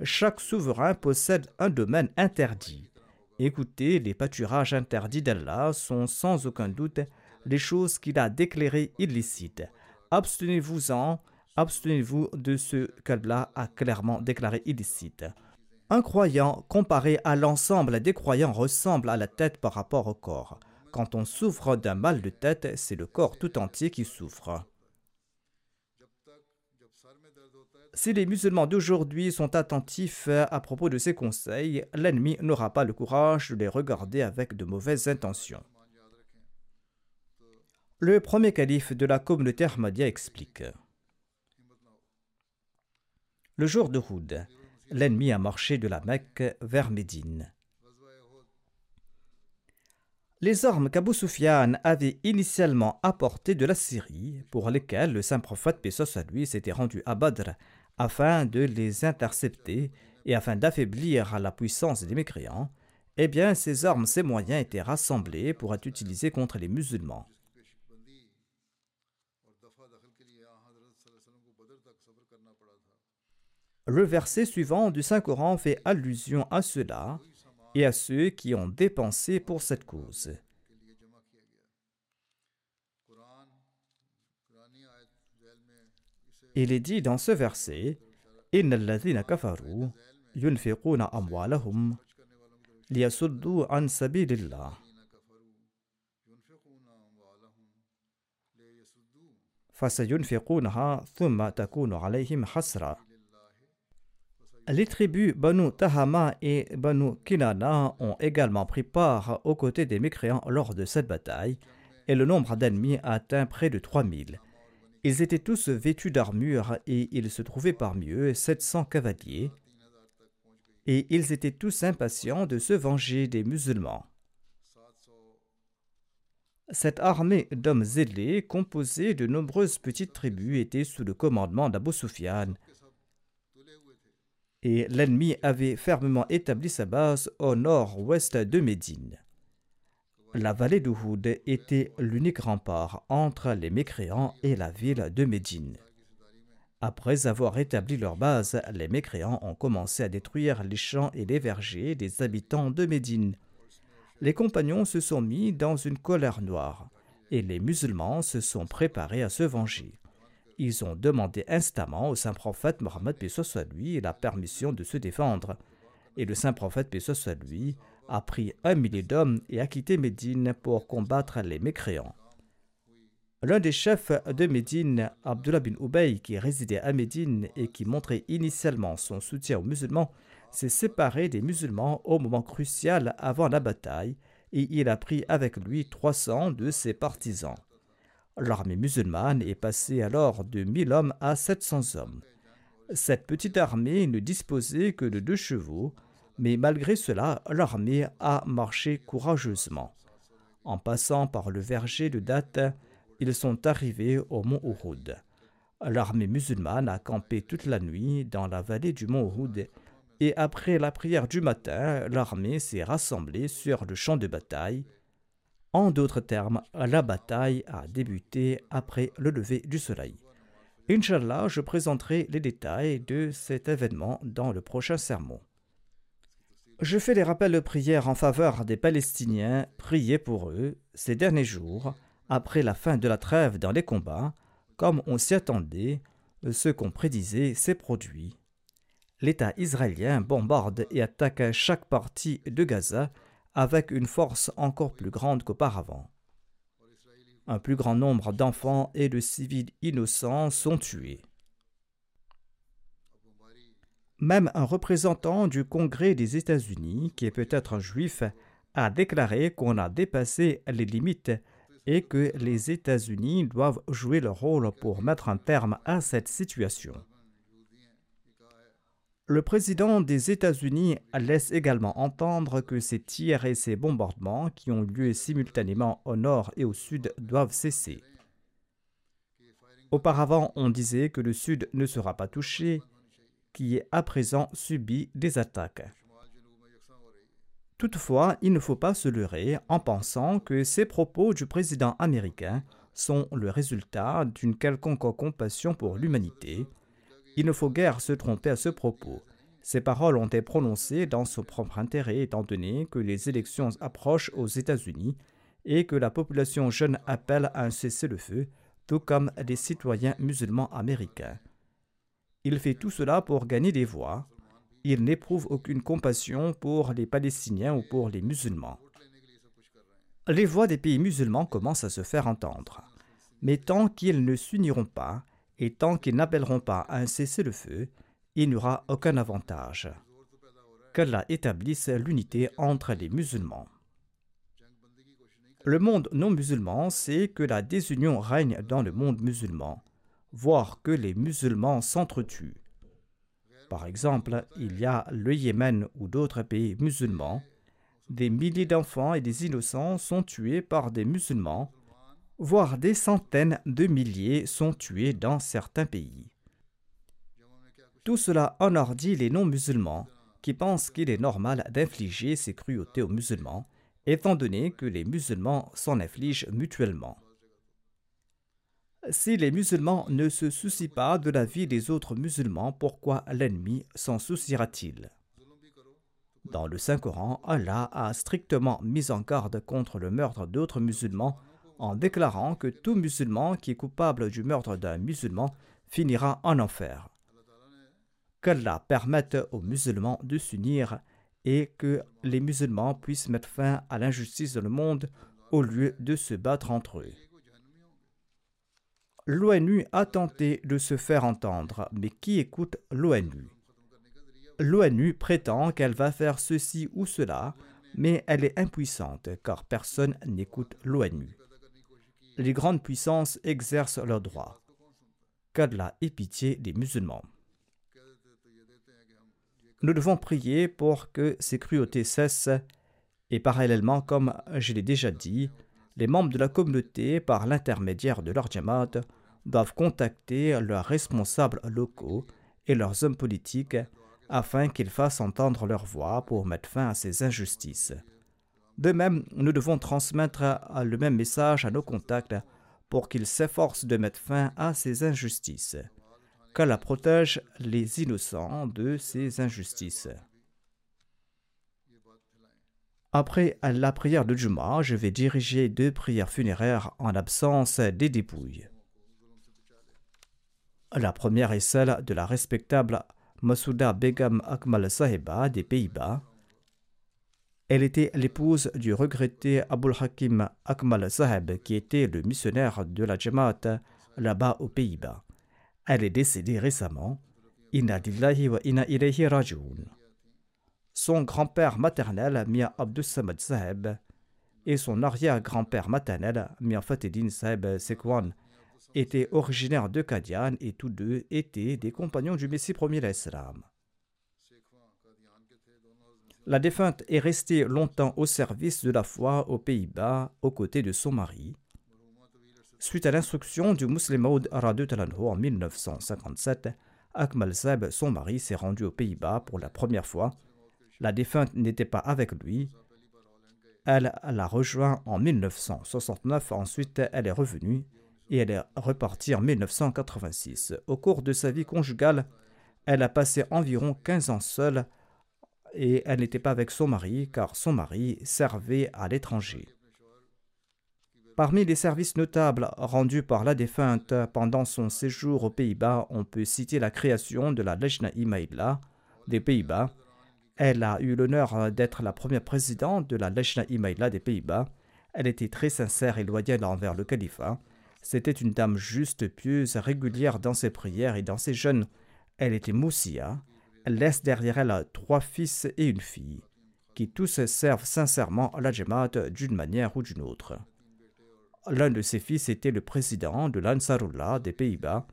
Chaque souverain possède un domaine interdit. Écoutez, les pâturages interdits d'Allah sont sans aucun doute les choses qu'il a déclarées illicites. Abstenez-vous-en, abstenez-vous de ce qu'Allah a clairement déclaré illicite. Un croyant comparé à l'ensemble des croyants ressemble à la tête par rapport au corps. Quand on souffre d'un mal de tête, c'est le corps tout entier qui souffre. Si les musulmans d'aujourd'hui sont attentifs à propos de ces conseils, l'ennemi n'aura pas le courage de les regarder avec de mauvaises intentions. Le premier calife de la communauté Ahmadiyya explique Le jour de Houd, l'ennemi a marché de la Mecque vers Médine. Les armes qu'Abu Sufyan avait initialement apportées de la Syrie, pour lesquelles le saint prophète Pessos à lui s'était rendu à Badr afin de les intercepter et afin d'affaiblir la puissance des mécréants, eh bien ces armes, ces moyens étaient rassemblés pour être utilisés contre les musulmans. Le verset suivant du Saint-Coran fait allusion à cela et à ceux qui ont dépensé pour cette cause. Il est dit dans ce verset الذين كفروا ينفقون أموالهم ليصدوا عن سبيل الله فسينفقونها ثم تكون عليهم حسرة Les tribus Banu Tahama et Banu Kinana ont également pris part aux côtés des mécréants lors de cette bataille, et le nombre d'ennemis a atteint près de 3000. Ils étaient tous vêtus d'armure et il se trouvait parmi eux 700 cavaliers, et ils étaient tous impatients de se venger des musulmans. Cette armée d'hommes zélés, composée de nombreuses petites tribus, était sous le commandement d'Abu Sufyan. Et l'ennemi avait fermement établi sa base au nord-ouest de Médine. La vallée d'Uhud était l'unique rempart entre les mécréants et la ville de Médine. Après avoir établi leur base, les mécréants ont commencé à détruire les champs et les vergers des habitants de Médine les compagnons se sont mis dans une colère noire et les musulmans se sont préparés à se venger. Ils ont demandé instamment au saint prophète Mohammed lui la permission de se défendre. Et le saint prophète lui a pris un millier d'hommes et a quitté Médine pour combattre les mécréants. L'un des chefs de Médine, Abdullah bin Ubay, qui résidait à Médine et qui montrait initialement son soutien aux musulmans, s'est séparé des musulmans au moment crucial avant la bataille et il a pris avec lui 300 de ses partisans. L'armée musulmane est passée alors de 1000 hommes à 700 hommes. Cette petite armée ne disposait que de deux chevaux, mais malgré cela, l'armée a marché courageusement. En passant par le verger de Date, ils sont arrivés au mont Uhud. L'armée musulmane a campé toute la nuit dans la vallée du mont Uhud et après la prière du matin, l'armée s'est rassemblée sur le champ de bataille. En d'autres termes, la bataille a débuté après le lever du soleil. Inch'Allah, je présenterai les détails de cet événement dans le prochain sermon. Je fais des rappels de prière en faveur des Palestiniens, priez pour eux ces derniers jours, après la fin de la trêve dans les combats, comme on s'y attendait, ce qu'on prédisait s'est produit l'État israélien bombarde et attaque chaque partie de Gaza avec une force encore plus grande qu'auparavant. Un plus grand nombre d'enfants et de civils innocents sont tués. Même un représentant du Congrès des États-Unis, qui est peut-être un juif, a déclaré qu'on a dépassé les limites et que les États-Unis doivent jouer leur rôle pour mettre un terme à cette situation. Le président des États-Unis laisse également entendre que ces tirs et ces bombardements qui ont lieu simultanément au nord et au sud doivent cesser. Auparavant, on disait que le sud ne sera pas touché, qui à présent subit des attaques. Toutefois, il ne faut pas se leurrer en pensant que ces propos du président américain sont le résultat d'une quelconque compassion pour l'humanité il ne faut guère se tromper à ce propos. Ces paroles ont été prononcées dans son propre intérêt étant donné que les élections approchent aux États-Unis et que la population jeune appelle à un cessez-le-feu, tout comme les citoyens musulmans américains. Il fait tout cela pour gagner des voix. Il n'éprouve aucune compassion pour les Palestiniens ou pour les musulmans. Les voix des pays musulmans commencent à se faire entendre. Mais tant qu'ils ne s'uniront pas, et tant qu'ils n'appelleront pas à un cessez-le-feu, il n'y aura aucun avantage. Qu'Allah établisse l'unité entre les musulmans. Le monde non musulman sait que la désunion règne dans le monde musulman, voire que les musulmans s'entretuent. Par exemple, il y a le Yémen ou d'autres pays musulmans. Des milliers d'enfants et des innocents sont tués par des musulmans voire des centaines de milliers sont tués dans certains pays. Tout cela enordit les non-musulmans qui pensent qu'il est normal d'infliger ces cruautés aux musulmans, étant donné que les musulmans s'en infligent mutuellement. Si les musulmans ne se soucient pas de la vie des autres musulmans, pourquoi l'ennemi s'en souciera-t-il? Dans le Saint-Coran, Allah a strictement mis en garde contre le meurtre d'autres musulmans en déclarant que tout musulman qui est coupable du meurtre d'un musulman finira en enfer. Qu'Allah permette aux musulmans de s'unir et que les musulmans puissent mettre fin à l'injustice dans le monde au lieu de se battre entre eux. L'ONU a tenté de se faire entendre, mais qui écoute l'ONU? L'ONU prétend qu'elle va faire ceci ou cela, mais elle est impuissante car personne n'écoute l'ONU les grandes puissances exercent leurs droits. Qu'Allah ait pitié des musulmans. Nous devons prier pour que ces cruautés cessent et parallèlement, comme je l'ai déjà dit, les membres de la communauté, par l'intermédiaire de leur Jamaat, doivent contacter leurs responsables locaux et leurs hommes politiques afin qu'ils fassent entendre leur voix pour mettre fin à ces injustices. De même, nous devons transmettre le même message à nos contacts pour qu'ils s'efforcent de mettre fin à ces injustices. Qu'Allah protège les innocents de ces injustices. Après la prière de Juma, je vais diriger deux prières funéraires en absence des dépouilles. La première est celle de la respectable Masouda Begum Akmal Sahiba des Pays-Bas. Elle était l'épouse du regretté Abul Hakim Akmal Saheb, qui était le missionnaire de la Jamaat là-bas aux Pays-Bas. Elle est décédée récemment. Wa. Son grand-père maternel, Mia Abdus Samad Saheb, et son arrière-grand-père maternel, Mia Fatedin Saheb Sekwan, étaient originaires de Kadian et tous deux étaient des compagnons du Messie premier l'Islam. La défunte est restée longtemps au service de la foi aux Pays-Bas aux côtés de son mari. Suite à l'instruction du Muslim Maud en 1957, Akmal Zeb, son mari, s'est rendu aux Pays-Bas pour la première fois. La défunte n'était pas avec lui. Elle l'a rejoint en 1969. Ensuite, elle est revenue et elle est repartie en 1986. Au cours de sa vie conjugale, elle a passé environ 15 ans seule et elle n'était pas avec son mari car son mari servait à l'étranger. Parmi les services notables rendus par la défunte pendant son séjour aux Pays-Bas, on peut citer la création de la Lejna Imaïla des Pays-Bas. Elle a eu l'honneur d'être la première présidente de la Lejna Imaïla des Pays-Bas. Elle était très sincère et loyale envers le califat. C'était une dame juste, pieuse, régulière dans ses prières et dans ses jeûnes. Elle était moussia. Elle laisse derrière elle trois fils et une fille, qui tous servent sincèrement la Jamaat d'une manière ou d'une autre. L'un de ses fils était le président de l'Ansarullah des Pays-Bas,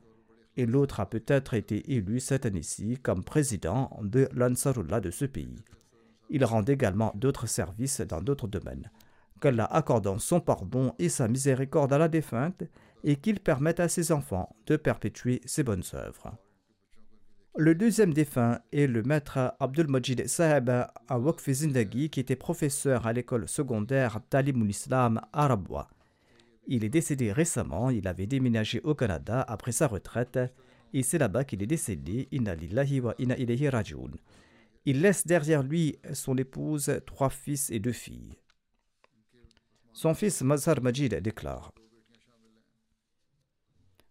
et l'autre a peut-être été élu cette année-ci comme président de l'Ansarullah de ce pays. Il rend également d'autres services dans d'autres domaines qu'Allah accordant son pardon et sa miséricorde à la défunte et qu'il permette à ses enfants de perpétuer ses bonnes œuvres. Le deuxième défunt est le maître Abdul Saheb à qui était professeur à l'école secondaire Talimul Islam à. Il est décédé récemment, il avait déménagé au Canada après sa retraite et c'est là-bas qu'il est décédé. Il laisse derrière lui son épouse, trois fils et deux filles. Son fils Mazhar Majid déclare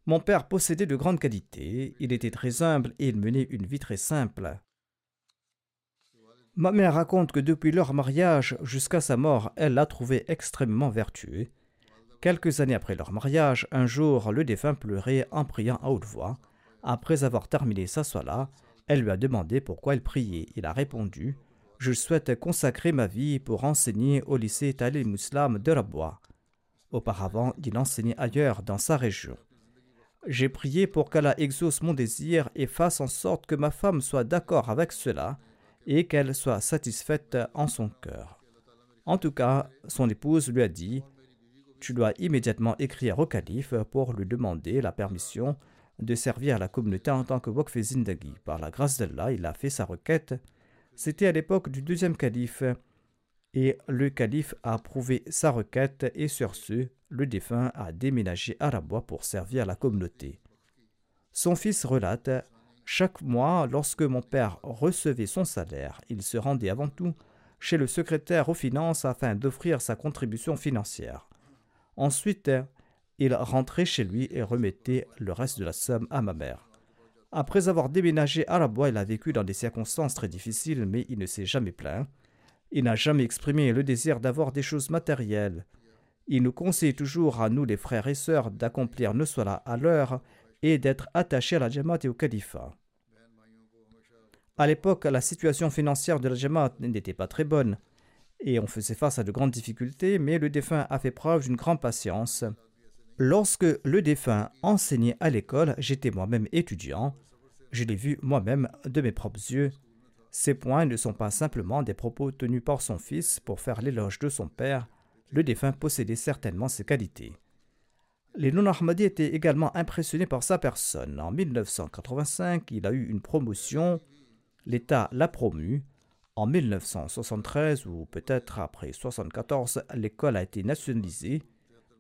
Mon père possédait de grandes qualités, il était très humble et il menait une vie très simple. Ma mère raconte que depuis leur mariage jusqu'à sa mort, elle l'a trouvé extrêmement vertueux. Quelques années après leur mariage, un jour, le défunt pleurait en priant à haute voix. Après avoir terminé sa soie elle lui a demandé pourquoi il priait. Il a répondu je souhaite consacrer ma vie pour enseigner au lycée Talim Muslim de Rabwa. Auparavant, il enseignait ailleurs dans sa région. J'ai prié pour qu'Allah exauce mon désir et fasse en sorte que ma femme soit d'accord avec cela et qu'elle soit satisfaite en son cœur. En tout cas, son épouse lui a dit Tu dois immédiatement écrire au calife pour lui demander la permission de servir la communauté en tant que Waqf Zindagi. Par la grâce d'Allah, il a fait sa requête c'était à l'époque du deuxième calife, et le calife a approuvé sa requête et sur ce, le défunt a déménagé à Rabwa pour servir la communauté. Son fils relate Chaque mois, lorsque mon père recevait son salaire, il se rendait avant tout chez le secrétaire aux finances afin d'offrir sa contribution financière. Ensuite, il rentrait chez lui et remettait le reste de la somme à ma mère. Après avoir déménagé à la bois, il a vécu dans des circonstances très difficiles, mais il ne s'est jamais plaint. Il n'a jamais exprimé le désir d'avoir des choses matérielles. Il nous conseille toujours à nous, les frères et sœurs, d'accomplir nos solas à l'heure et d'être attachés à la Jamaat et au califat. À l'époque, la situation financière de la Jamaat n'était pas très bonne et on faisait face à de grandes difficultés, mais le défunt a fait preuve d'une grande patience. Lorsque le défunt enseignait à l'école, j'étais moi-même étudiant. Je l'ai vu moi-même de mes propres yeux. Ces points ne sont pas simplement des propos tenus par son fils pour faire l'éloge de son père, le défunt possédait certainement ces qualités. Les non-Ahmadis étaient également impressionnés par sa personne. En 1985, il a eu une promotion, l'État l'a promu. En 1973, ou peut-être après 1974, l'école a été nationalisée,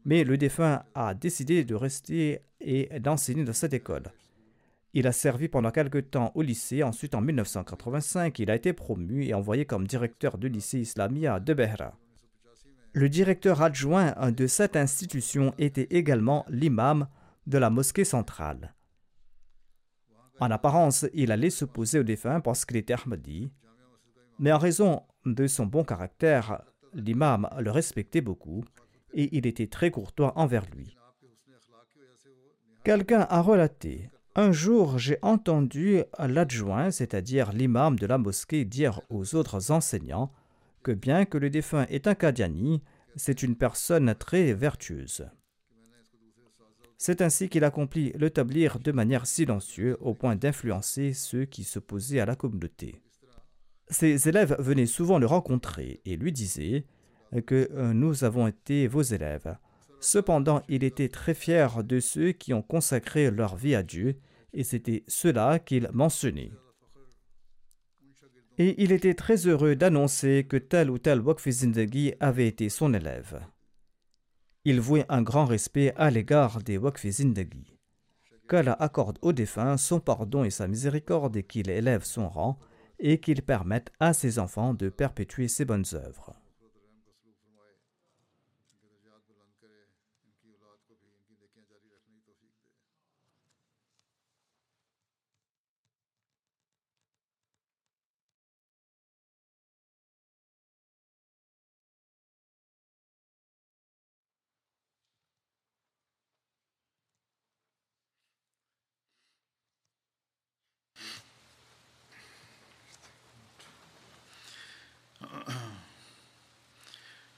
mais le défunt a décidé de rester et d'enseigner dans cette école. Il a servi pendant quelque temps au lycée, ensuite en 1985, il a été promu et envoyé comme directeur du lycée islamia de Behra. Le directeur adjoint de cette institution était également l'imam de la mosquée centrale. En apparence, il allait s'opposer au défunt parce qu'il était Ahmadi, mais en raison de son bon caractère, l'imam le respectait beaucoup et il était très courtois envers lui. Quelqu'un a relaté Un jour, j'ai entendu l'adjoint, c'est-à-dire l'imam de la mosquée, dire aux autres enseignants que bien que le défunt est un Kadiani, c'est une personne très vertueuse. C'est ainsi qu'il accomplit le tablir de manière silencieuse au point d'influencer ceux qui s'opposaient à la communauté. Ses élèves venaient souvent le rencontrer et lui disaient que euh, nous avons été vos élèves. Cependant, il était très fier de ceux qui ont consacré leur vie à Dieu et c'était cela qu'il mentionnait et il était très heureux d'annoncer que tel ou tel Waqf Zindagi avait été son élève. Il vouait un grand respect à l'égard des Waqf Zindagi. Qu'Allah accorde aux défunts son pardon et sa miséricorde et qu'il élève son rang et qu'il permette à ses enfants de perpétuer ses bonnes œuvres.